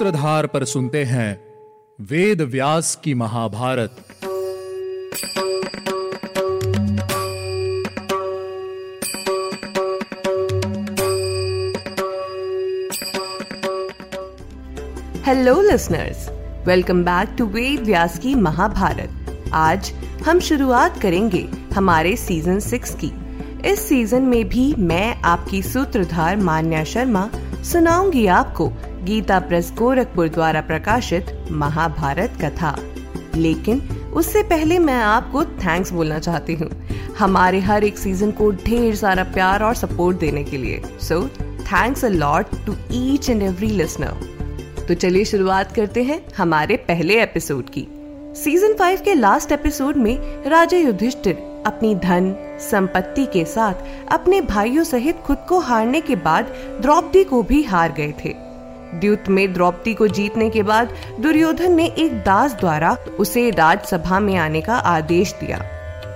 सूत्रधार पर सुनते हैं वेद व्यास की Mahabharat. Hello listeners welcome back to Ved Vyas की महाभारत आज हम शुरुआत करेंगे हमारे सीज़न सिक्स की इस सीज़न में भी मैं आपकी सूत्रधार मान्या शर्मा सुनाऊँगी आपको गीता प्रेस गोरखपुर द्वारा प्रकाशित महाभारत कथा। लेकिन उससे पहले मैं आपको थैंक्स बोलना चाहती हूँ। हमारे हर एक सीज़न को ढेर सारा प्यार और सपोर्ट देने के लिए। So thanks a lot to each and every listener तो चलिए शुरुआत करते हैं हमारे पहले एपिसोड की। सीज़न फाइव के लास्ट एपिसोड में राजा युधिष्ठिर अपनी धन, संपत्ति के साथ अपने भाइयों सहित खुद को हारने के बाद द्रौपदी को भी हार गए थे। द्युत में द्रौपदी को जीतने के बाद दुर्योधन ने एक दास द्वारा उसे राजसभा में आने का आदेश दिया,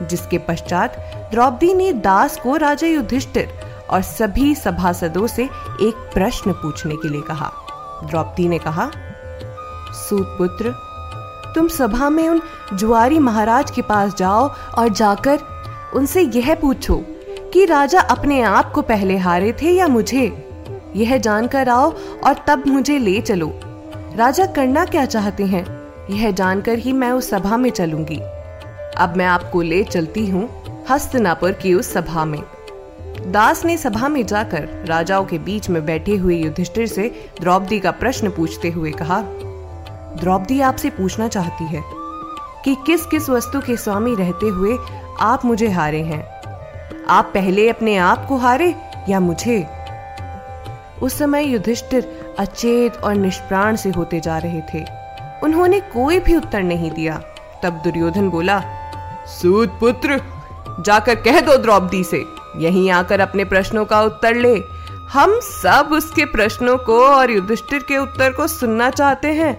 जिसके पश्चात द्रौपदी ने दास को राजा युधिष्ठिर और सभी सभासदों से एक प्रश्न पूछने के लिए कहा। द्रौपदी ने कहा सूत पुत्र तुम सभा में उन जुआरी महाराज के पास जाओ और जाकर उनसे यह पूछो कि राजा अपने आप को पहले हारे थे या मुझे? यह जानकर आओ और तब मुझे ले चलो। राजा करना क्या चाहते हैं? यह जानकर ही मैं उस सभा में चलूँगी। अब मैं आपको ले चलती हूँ हस्तनापुर की उस सभा में। दास ने सभा में जाकर राजाओं के बीच में बैठे हुए युधिष्ठिर से द्रौपदी का प्रश्न पूछते हुए कहा, द्रौपदी आपसे पूछना चाहती है कि किस किस वस्तु के स्वामी रहते हुए आप मुझे हारे हैं? आप पहले अपने आप को हारे या मुझे? उस समय युधिष्ठिर अचेत और निष्प्राण से होते जा रहे थे। उन्होंने कोई भी उत्तर नहीं दिया। तब दुर्योधन बोला, सूत पुत्र, जाकर कह दो द्रौपदी से। यहीं आकर अपने प्रश्नों का उत्तर ले। हम सब उसके प्रश्नों को और युधिष्ठिर के उत्तर को सुनना चाहते हैं।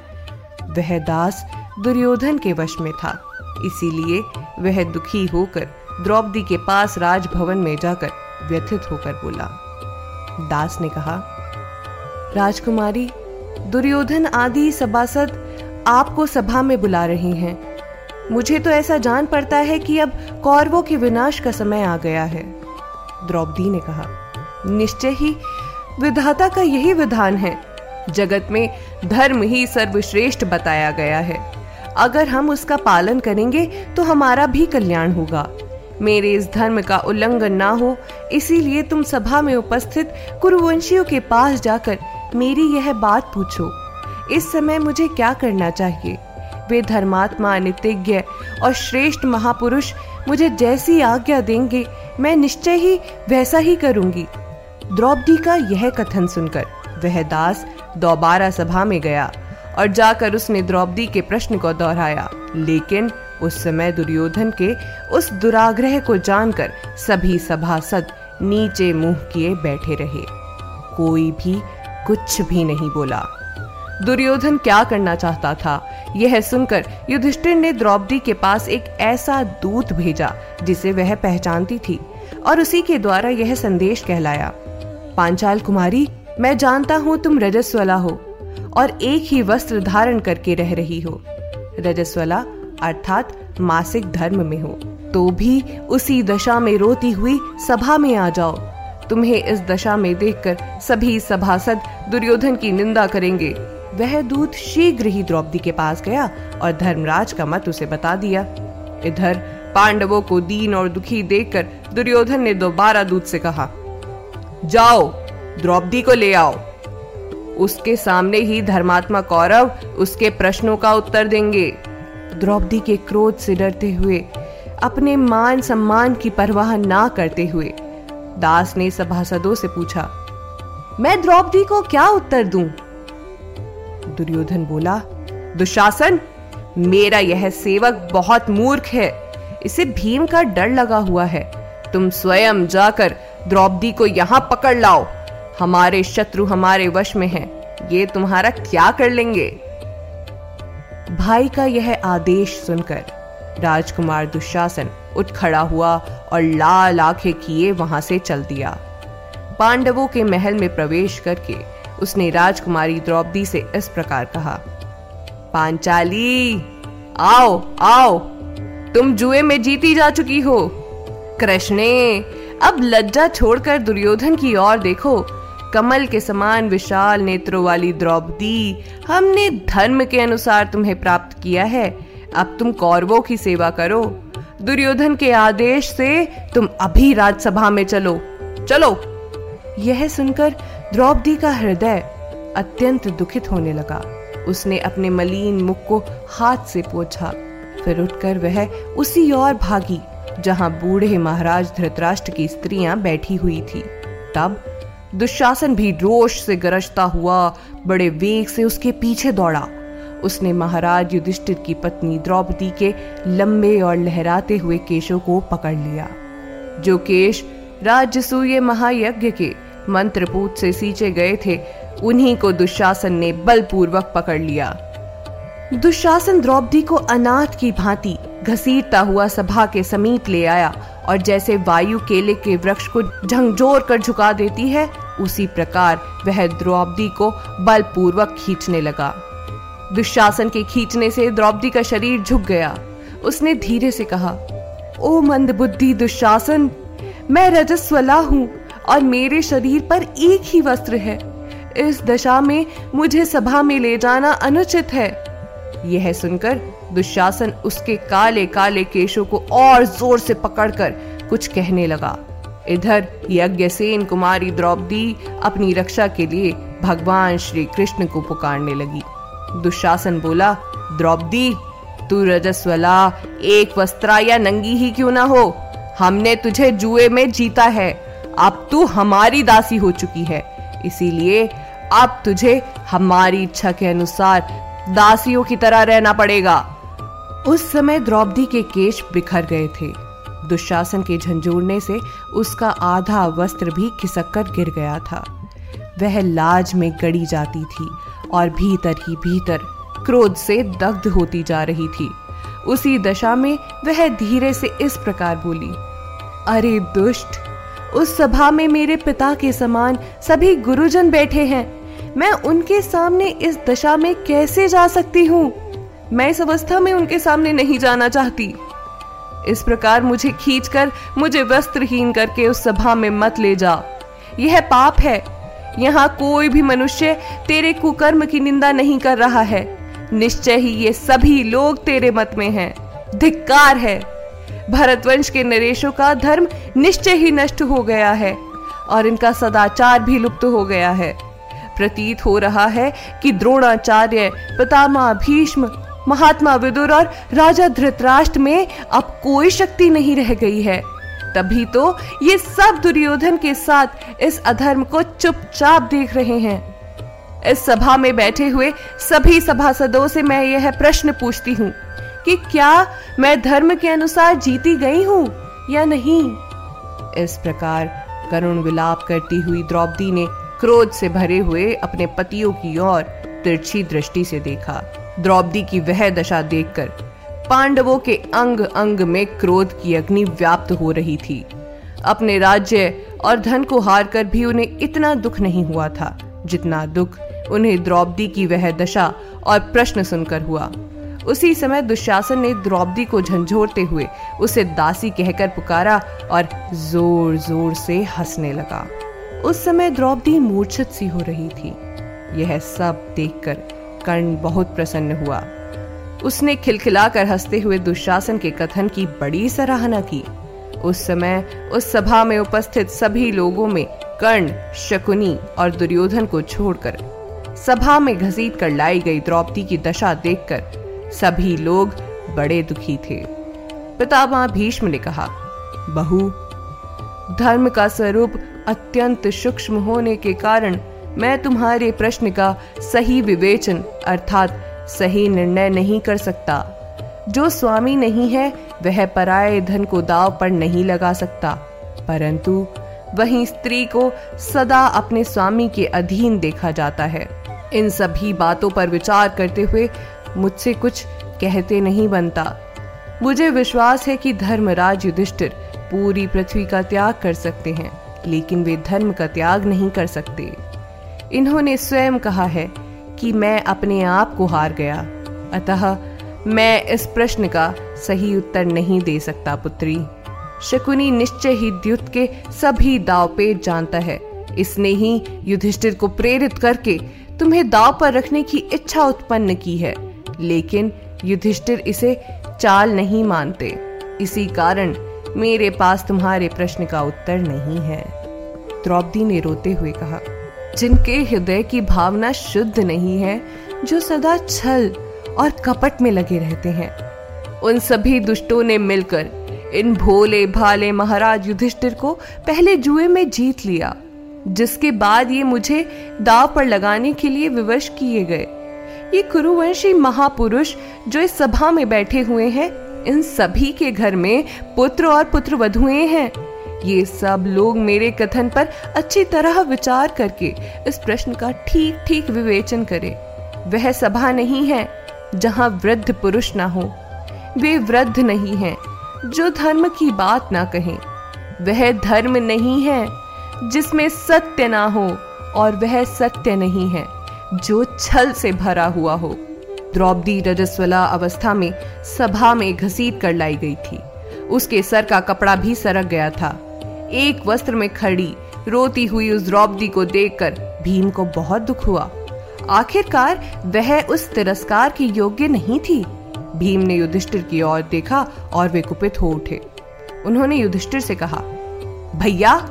वह दास दुर्योधन के वश में था। इसीलिए वह दुखी होकर द्रौपदी के पास राजभवन में जाकर व्यथित होकर बोला। दास ने कहा राजकुमारी, दुर्योधन आदि सभासद आपको सभा में बुला रहे हैं। मुझे तो ऐसा जान पड़ता है कि अब कौरवों के विनाश का समय आ गया है, द्रौपदी ने कहा। निश्चय ही, विधाता का यही विधान है। जगत में धर्म ही सर्वश्रेष्ठ बताया गया है। अगर हम उसका पालन करेंगे तो हमारा भी कल्याण होगा। मेरे इस धर्म का उल्लंघन ना हो, इसीलिए तुम सभा में उपस्थित कुरुवंशियों के पास जाकर मेरी यह बात पूछो। इस समय मुझे क्या करना चाहिए? वे धर्मात्मा नितिज्ञ और श्रेष्ठ महापुरुष मुझे जैसी आज्ञा देंगे, मैं निश्चय ही वैसा ही करूँगी। द्रौपदी का यह कथन सुनकर वह दास दोबारा सभा में गया और जाकर उसने द्रौपदी के प्रश्न को दोहराया। लेकिन उस समय दुर्योधन के उस दुराग्रह को जानकर सभी सभासद नीचे मुँह किए बैठे रहे। कोई भी कुछ भी नहीं बोला। दुर्योधन क्या करना चाहता था? यह सुनकर युधिष्ठिर ने द्रौपदी के पास एक ऐसा दूत भेजा, जिसे वह पहचानती थी, और उसी के द्वारा यह संदेश कहलाया। पांचाल कुमारी, मैं जानता हूँ तुम रजस्वला हो, और एक ही वस्त्र धारण करके रह रही हो। रजस्वला अर्थात मासिक धर्म में हो। तो भी उसी दशा में रोती हुई सभा में आ जाओ। तुम्हें इस दशा में देखकर सभी सभासद दुर्योधन की निंदा करेंगे। वह दूत शीघ्र ही द्रौपदी के पास गया और धर्मराज का मत उसे बता दिया। इधर पांडवों को दीन और दुखी देखकर दुर्योधन ने दोबारा दूत से कहा, जाओ, द्रौपदी को ले आओ। उसके सामने ही धर्मात्मा कौरव उसके प्रश्नों का उत्तर देंगे। द्रौपदी के क्रोध से डरते हुए, अपने मान सम्मान की परवाह ना करते हुए दास ने सभासदों से पूछा, मैं द्रौपदी को क्या उत्तर दूँ? दुर्योधन बोला, दुशासन, मेरा यह सेवक बहुत मूर्ख है। इसे भीम का डर लगा हुआ है। तुम स्वयं जाकर द्रौपदी को यहाँ पकड़ लाओ। हमारे शत्रु हमारे वश में हैं। ये तुम्हारा क्या कर लेंगे? भाई का यह आदेश सुनकर राजकुमार दुशासन उठ खड़ा हुआ और लाल आँखें किए वहाँ से चल दिया। पांडवों के महल में प्रवेश करके उसने राजकुमारी द्रौपदी से इस प्रकार कहा, पांचाली, आओ आओ, तुम जुए में जीती जा चुकी हो। कृष्णे, अब लज्जा छोड़कर दुर्योधन की ओर देखो। कमल के समान विशाल नेत्रों वाली द्रौपदी हमने धर्म के अनुसार तुम्हें प्राप्त किया है। अब तुम कौरवों की सेवा करो। दुर्योधन के आदेश से तुम अभी राजसभा में चलो। चलो। यह सुनकर द्रौपदी का हृदय अत्यंत दुखित होने लगा। उसने अपने मलिन मुख को हाथ से पोछा। फिर उठकर वह उसी ओर भागी, जहाँ बूढ़े महाराज धृतराष्ट्र की स्त्रियाँ बैठी हुई थी। तब दुशासन भी रोष से गरजता हुआ, बड़े वेग से उसके पीछे दौड़ा। उसने महाराज युधिष्ठिर की पत्नी द्रौपदी के लंबे और लहराते हुए केशों को पकड़ लिया। जो केश राजसूय महायज्ञ के मंत्रपूत से सींचे गए थे, उन्हीं को दुशासन ने बलपूर्वक पकड़ लिया। दुशासन द्रौपदी को अनाथ की भांति घसीटता हुआ सभा के समीप ले आया और जैसे वायु केले के वृक्ष को झंझोर कर झुका देती है, उसी प्रकार वह द्रौपदी को बलपूर्वक खींचने लगा। दुशासन के खींचने से द्रौपदी का शरीर झुक गया। उसने धीरे से कहा, ओ मंद बुद्धि दुशासन, मैं रजस्वला हूँ और मेरे शरीर पर एक ही वस्त्र है। इस दशा में मुझे सभा में ले जाना अनुचित है। यह सुनकर दुशासन उसके काले काले केशों को और ज़ोर से पकड़कर कुछ कहने लगा। इधर यज्ञसेन कुमारी द्रौपदी अपनी रक्षा के लिए भगवान श्री कृष्ण को पुकारने लगी। दुशासन बोला, द्रौपदी, तू रजस्वला, एक वस्त्रा या नंगी ही क्यों ना हो? हमने तुझे जुए में जीता है। अब तू हमारी दासी हो चुकी है। इसीलिए अब तुझे हमारी इच्छा के अनुसार दासियों की तरह रहना पड़ेगा। उस समय द्रौपदी के केश बिखर गए थे। दुशासन के झंझोड़ने से उसका आधा वस्त्र भी खिसक कर गिर गया था। वह लाज में गड़ी जाती थी। और भीतर ही भीतर क्रोध से दग्ध होती जा रही थी। उसी दशा में वह धीरे से इस प्रकार बोली, अरे दुष्ट, उस सभा में मेरे पिता के समान सभी गुरुजन बैठे हैं। मैं उनके सामने इस दशा में कैसे जा सकती हूँ? मैं इस अवस्था में उनके सामने नहीं जाना चाहती। इस प्रकार मुझे खींचकर, मुझे वस्त्रहीन करके उस सभा में मत ले जा। यह पाप है। यहाँ कोई भी मनुष्य तेरे कुकर्म की निंदा नहीं कर रहा है। निश्चय ही ये सभी लोग तेरे मत में हैं। धिक्कार है। भरतवंश के नरेशों का धर्म निश्चय ही नष्ट हो गया है और इनका सदाचार भी लुप्त हो गया है। प्रतीत हो रहा है कि द्रोणाचार्य, पितामह भीष्म, महात्मा विदुर और राजा धृतराष्ट्र में अब कोई शक्ति नहीं रह गई है। तभी तो ये सब दुर्योधन के साथ इस अधर्म को चुपचाप देख रहे हैं। इस सभा में बैठे हुए सभी सभासदों से मैं यह प्रश्न पूछती हूँ कि क्या मैं धर्म के अनुसार जीती गई हूँ या नहीं? इस प्रकार करुण विलाप करती हुई द्रौपदी ने क्रोध से भरे हुए अपने पतियों की ओर तिरछी दृष्टि से देखा। द्रौपदी की वह दशा देखकर पांडवों के अंग अंग में क्रोध की अग्नि व्याप्त हो रही थी। अपने राज्य और धन को हार कर भी उन्हें इतना दुख नहीं हुआ था, जितना दुख उन्हें द्रौपदी की वह दशा और प्रश्न सुनकर हुआ। उसी समय दुशासन ने द्रौपदी को झंझोरते हुए उसे दासी कहकर पुकारा और ज़ोर ज़ोर से हंसने लगा। उस समय द्रौपदी मूर्छित सी हो रही थी। यह सब देखकर कर्ण बहुत प्रसन्न हुआ। उसने खिलखिलाकर हँसते हुए दुशासन के कथन की बड़ी सराहना की। उस समय उस सभा में उपस्थित सभी लोगों में कर्ण, शकुनी और दुर्योधन को छोड़कर, सभा में घसीट कर लाई गई द्रौपदी की दशा देखकर सभी लोग बड़े दुखी थे। पितामह भीष्म ने कहा, बहु, धर्म का स्वरूप अत्यंत सूक्ष्म होने के कारण मैं तुम्हारे प्रश्न का सही विवेचन अर्थात सही निर्णय नहीं कर सकता। जो स्वामी नहीं है, वह पराये धन को दाव पर नहीं लगा सकता। परंतु वहीं स्त्री को सदा अपने स्वामी के अधीन देखा जाता है। इन सभी बातों पर विचार करते हुए मुझसे कुछ कहते नहीं बनता। मुझे विश्वास है कि धर्मराज युधिष्ठिर पूरी पृथ्वी का त्याग कर सकते हैं, लेकिन वे धर्म का त्याग नहीं कर सकते। इन्होंने स्वयं कहा है कि मैं अपने आप को हार गया। अतः मैं इस प्रश्न का सही उत्तर नहीं दे सकता, पुत्री। शकुनी निश्चय ही द्युत के सभी दाव पेच जानता है। इसने ही युधिष्ठिर को प्रेरित करके तुम्हें दाव पर रखने की इच्छा उत्पन्न की है, लेकिन युधिष्ठिर इसे चाल नहीं मानते। इसी कारण मेरे पास तुम्हारे प्रश्न का उत्तर नहीं है। द्रौपदी ने रोते हुए कहा जिनके हृदय की भावना शुद्ध नहीं है, जो सदा छल और कपट में लगे रहते हैं। उन सभी दुष्टों ने मिलकर इन भोले भाले महाराज युधिष्ठिर को पहले जुए में जीत लिया, जिसके बाद ये मुझे दाव पर लगाने के लिए विवश किए गए। ये कुरुवंशी महापुरुष जो इस सभा में बैठे हुए हैं, इन सभी के घर में पुत्र और पुत्र वधुएँ हैं। ये सब लोग मेरे कथन पर अच्छी तरह विचार करके इस प्रश्न का ठीक ठीक विवेचन करें। वह सभा नहीं है जहाँ वृद्ध पुरुष ना हो। वे वृद्ध नहीं हैं जो धर्म की बात ना कहें। वह धर्म नहीं है जिसमें सत्य ना हो और वह सत्य नहीं है जो छल से भरा हुआ हो। द्रौपदी रजस्वला अवस्था में सभा में घसीट कर लाई गई थी। उसके सर का कपड़ा भी सरक गया था। एक वस्त्र में खड़ी, रोती हुई उस द्रौपदी को देखकर भीम को बहुत दुख हुआ। आखिरकार वह उस तिरस्कार की योग्य नहीं थी। भीम ने युधिष्ठिर की ओर देखा और वे कुपित हो उठे। उन्होंने युधिष्ठिर से कहा, भैया,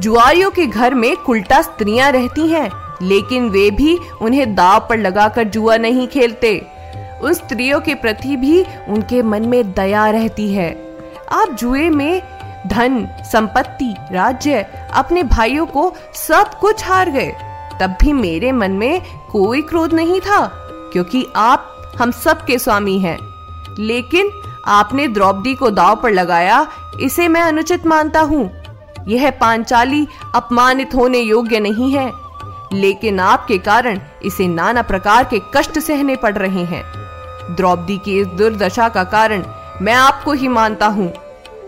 जुआरियों के घर में कुल्टा स्त्रियाँ रहती हैं, लेकिन वे भी उन्हें दाव पर लगाकर जुआ नहीं खेलते। उन स्त्रियों के प्रति भी उनके मन में दया रहती है। आप जुए में धन, संपत्ति, राज्य, अपने भाइयों को सब कुछ हार गए। तब भी मेरे मन में कोई क्रोध नहीं था, क्योंकि आप हम सब के स्वामी हैं। लेकिन आपने द्रौपदी को दाव पर लगाया, इसे मैं अनुचित मानता हूँ। यह पांचाली अपमानित होने योग्य नहीं है। लेकिन आपके कारण इसे नाना प्रकार के कष्ट सहने पड़ रहे हैं। द्रौपदी की इस दुर्दशा का कारण मैं आपको ही मानता हूँ।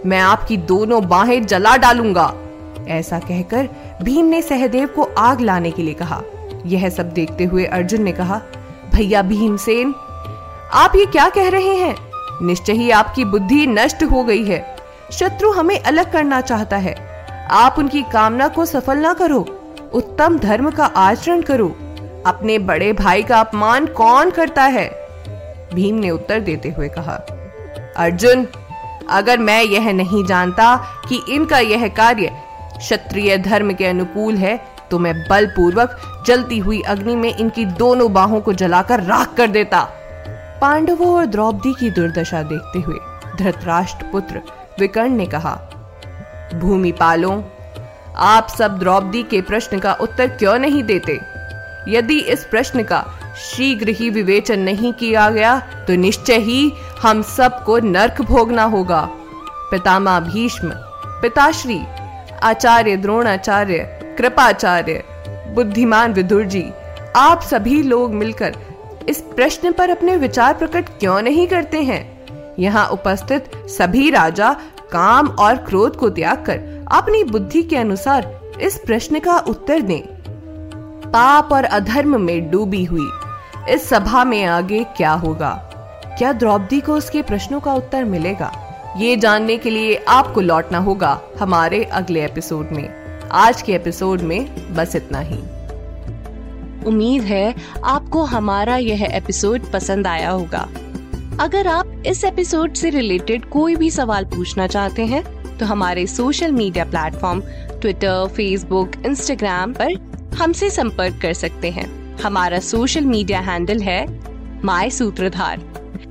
मैं आपकी दोनों बाहें जला डालूँगा, ऐसा कहकर भीम ने सहदेव को आग लाने के लिए कहा। यह सब देखते हुए अर्जुन ने कहा, भैया भीमसेन, आप ये क्या कह रहे हैं? निश्चय ही आपकी बुद्धि नष्ट हो गई है। शत्रु हमें अलग करना चाहता है। आप उनकी कामना को सफल ना करो, उत्तम धर्म का आचरण करो। अपने बड़े भाई का अपमान कौन करता है? भीम ने उत्तर देते हुए कहा, अर्जुन अगर मैं यह नहीं जानता कि इनका यह कार्य क्षत्रिय धर्म के अनुकूल है तो मैं बलपूर्वक जलती हुई अग्नि में इनकी दोनों बाहों को जलाकर राख कर देता। पांडवों और द्रौपदी की दुर्दशा देखते हुए धृतराष्ट्र पुत्र विकर्ण ने कहा भूमि पालों आप सब द्रौपदी के प्रश्न का उत्तर क्यों नहीं देते? यदि इस प्रश्न का शीघ्र ही विवेचन नहीं किया गया तो निश्चय ही हम सबको नरक भोगना होगा। पितामह भीष्म, पिताश्री, आचार्य द्रोणाचार्य, कृपाचार्य, बुद्धिमान विदुर जी आप सभी लोग मिलकर इस प्रश्न पर अपने विचार प्रकट क्यों नहीं करते हैं? यहाँ उपस्थित सभी राजा काम और क्रोध को त्याग कर अपनी बुद्धि के अनुसार इस प्रश्न का उत्तर दें। पाप और अधर्म में डूबी हुई, इस सभा में आगे क्या होगा? क्या द्रौपदी को उसके प्रश्नों का उत्तर मिलेगा? ये जानने के लिए आपको लौटना होगा हमारे अगले एपिसोड में। आज के एपिसोड में बस इतना ही। उम्मीद है आपको हमारा यह एपिसोड पसंद आया होगा। अगर आप इस एपिसोड से रिलेटेड कोई भी सवाल पूछना चाहते हैं तो हमारे social media platform Twitter, Facebook, Instagram पर हमसे संपर्क कर सकते हैं। हमारा सोशल मीडिया हैंडल है माई सूत्रधार।